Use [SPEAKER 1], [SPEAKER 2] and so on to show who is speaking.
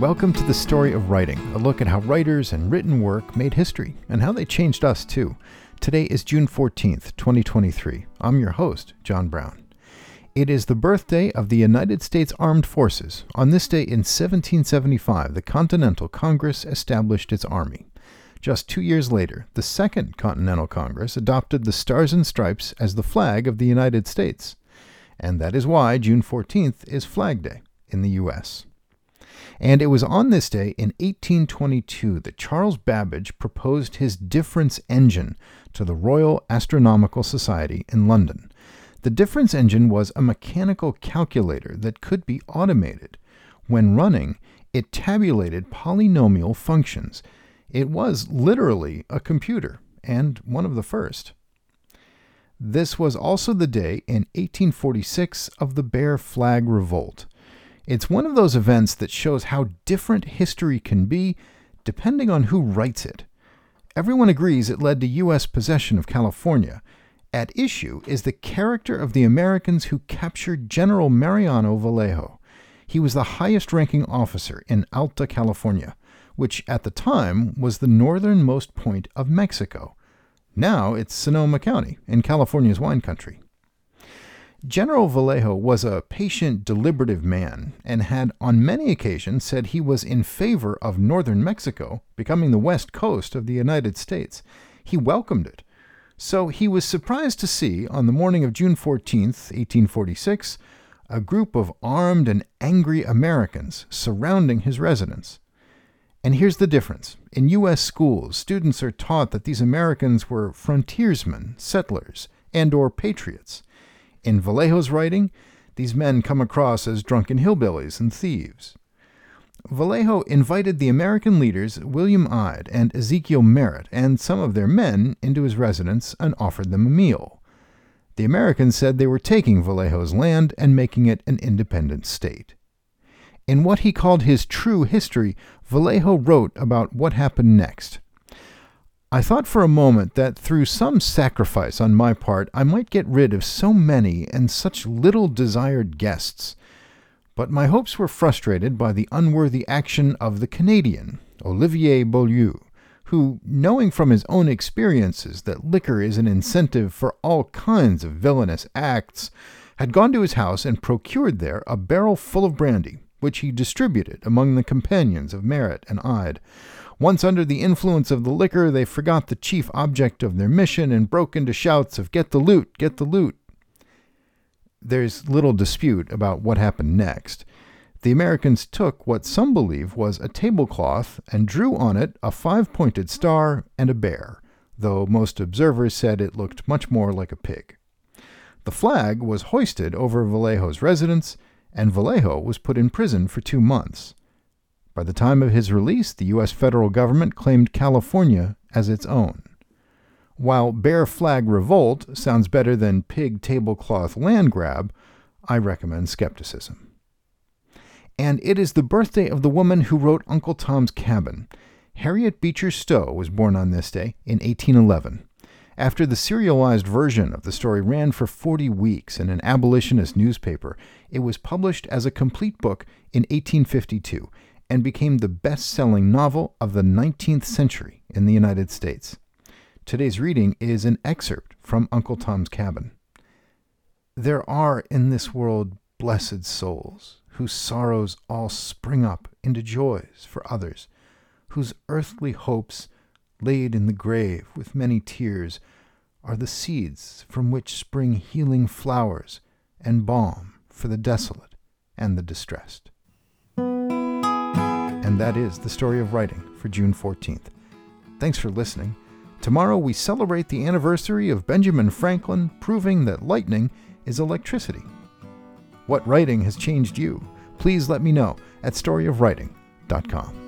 [SPEAKER 1] Welcome to the Story of Writing, a look at how writers and written work made history and how they changed us too. Today is June 14th, 2023. I'm your host, John Brown. It is the birthday of the United States Armed Forces. On this day in 1775, the Continental Congress established its army. Just two years later, the Second Continental Congress adopted the Stars and Stripes as the flag of the United States. And that is why June 14th is Flag Day in the U.S. And it was on this day in 1822 that Charles Babbage proposed his difference engine to the Royal Astronomical Society in London. The difference engine was a mechanical calculator that could be automated. When running, it tabulated polynomial functions. It was literally a computer, and one of the first. This was also the day in 1846 of the Bear Flag Revolt. It's one of those events that shows how different history can be depending on who writes it. Everyone agrees it led to U.S. possession of California. At issue is the character of the Americans who captured General Mariano Vallejo. He was the highest ranking officer in Alta California, which at the time was the northernmost point of Mexico. Now it's Sonoma County in California's wine country. General Vallejo was a patient, deliberative man and had on many occasions said he was in favor of northern Mexico becoming the west coast of the United States. He welcomed it. So he was surprised to see, on the morning of June 14, 1846, a group of armed and angry Americans surrounding his residence. And here's the difference. In U.S. schools, students are taught that these Americans were frontiersmen, settlers, and or patriots. In Vallejo's writing, these men come across as drunken hillbillies and thieves. Vallejo invited the American leaders William Ide and Ezekiel Merritt and some of their men into his residence and offered them a meal. The Americans said they were taking Vallejo's land and making it an independent state. In what he called his true history, Vallejo wrote about what happened next. I thought for a moment that through some sacrifice on my part I might get rid of so many and such little desired guests. But my hopes were frustrated by the unworthy action of the Canadian, Olivier Beaulieu, who, knowing from his own experiences that liquor is an incentive for all kinds of villainous acts, had gone to his house and procured there a barrel full of brandy, which he distributed among the companions of Merritt and Ide. Once under the influence of the liquor, they forgot the chief object of their mission and broke into shouts of, Get the loot! Get the loot! There's little dispute about what happened next. The Americans took what some believe was a tablecloth and drew on it a five pointed star and a bear, though most observers said it looked much more like a pig. The flag was hoisted over Vallejo's residence, and Vallejo was put in prison for two months. By the time of his release, the U.S. federal government claimed California as its own. While Bear Flag Revolt sounds better than Pig Tablecloth Land Grab, I recommend skepticism. And it is the birthday of the woman who wrote Uncle Tom's Cabin. Harriet Beecher Stowe was born on this day in 1811. After the serialized version of the story ran for 40 weeks in an abolitionist newspaper, it was published as a complete book in 1852 and became the best selling novel of the 19th century in the United States. Today's reading is an excerpt from Uncle Tom's Cabin. There are in this world blessed souls, whose sorrows all spring up into joys for others, whose earthly hopes, laid in the grave with many tears, are the seeds from which spring healing flowers and balm for the desolate and the distressed. And that is the story of writing for June 14th. Thanks for listening. Tomorrow we celebrate the anniversary of Benjamin Franklin proving that lightning is electricity. What writing has changed you? Please let me know at storyofwriting.com.